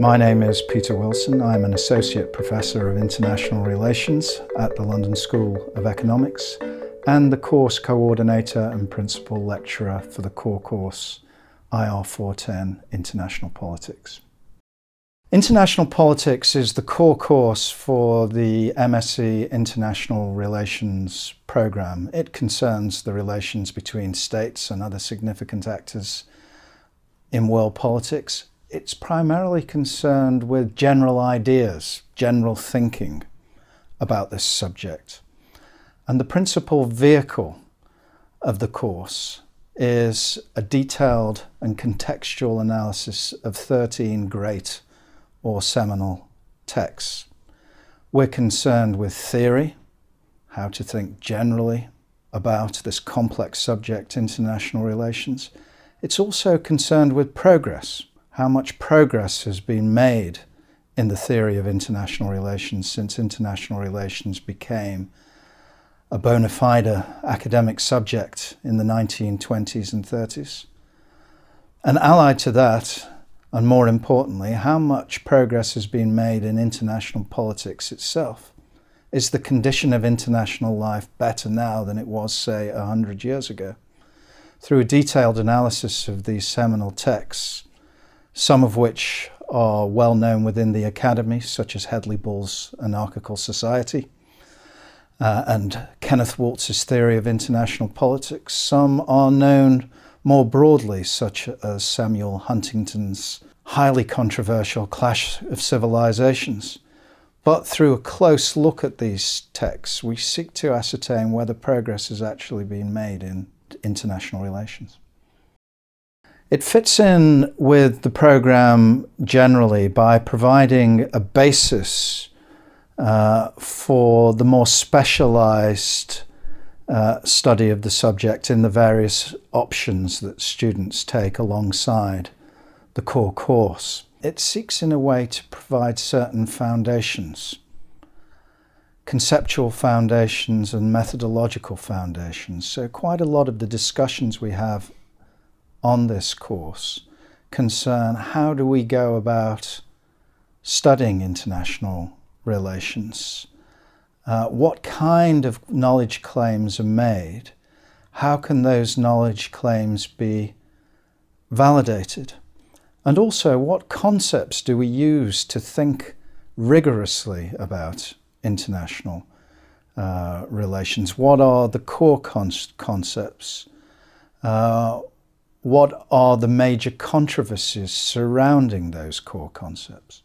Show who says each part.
Speaker 1: My name is Peter Wilson. I'm an Associate Professor of International Relations at the London School of Economics and the course coordinator and principal lecturer for the core course IR 410 International Politics. International Politics is the core course for the MSc International Relations program. It concerns the relations between states and other significant actors in world politics. It's primarily concerned with general ideas, general thinking about this subject. And the principal vehicle of the course is a detailed and contextual analysis of 13 great or seminal texts. We're concerned with theory, how to think generally about this complex subject, international relations. It's also concerned with progress, how much progress has been made in the theory of international relations since international relations became a bona fide academic subject in the 1920s and 30s. And allied to that, and more importantly, how much progress has been made in international politics itself. Is the condition of international life better now than it was, say, a hundred years ago? Through a detailed analysis of these seminal texts, some of which are well known within the academy, such as Hedley Bull's Anarchical Society uh, and Kenneth Waltz's theory of international politics. Some are known more broadly, such as Samuel Huntington's highly controversial Clash of Civilizations. But through a close look at these texts, we seek to ascertain whether progress has actually been made in international relations. It fits in with the program generally by providing a basis uh, for the more specialized uh, study of the subject in the various options that students take alongside the core course. It seeks, in a way, to provide certain foundations conceptual foundations and methodological foundations. So, quite a lot of the discussions we have on this course concern how do we go about studying international relations uh, what kind of knowledge claims are made, how can those knowledge claims be validated, and also what concepts do we use to think rigorously about international uh, relations? What are the core con- concepts? Uh, what are the major controversies surrounding those core concepts?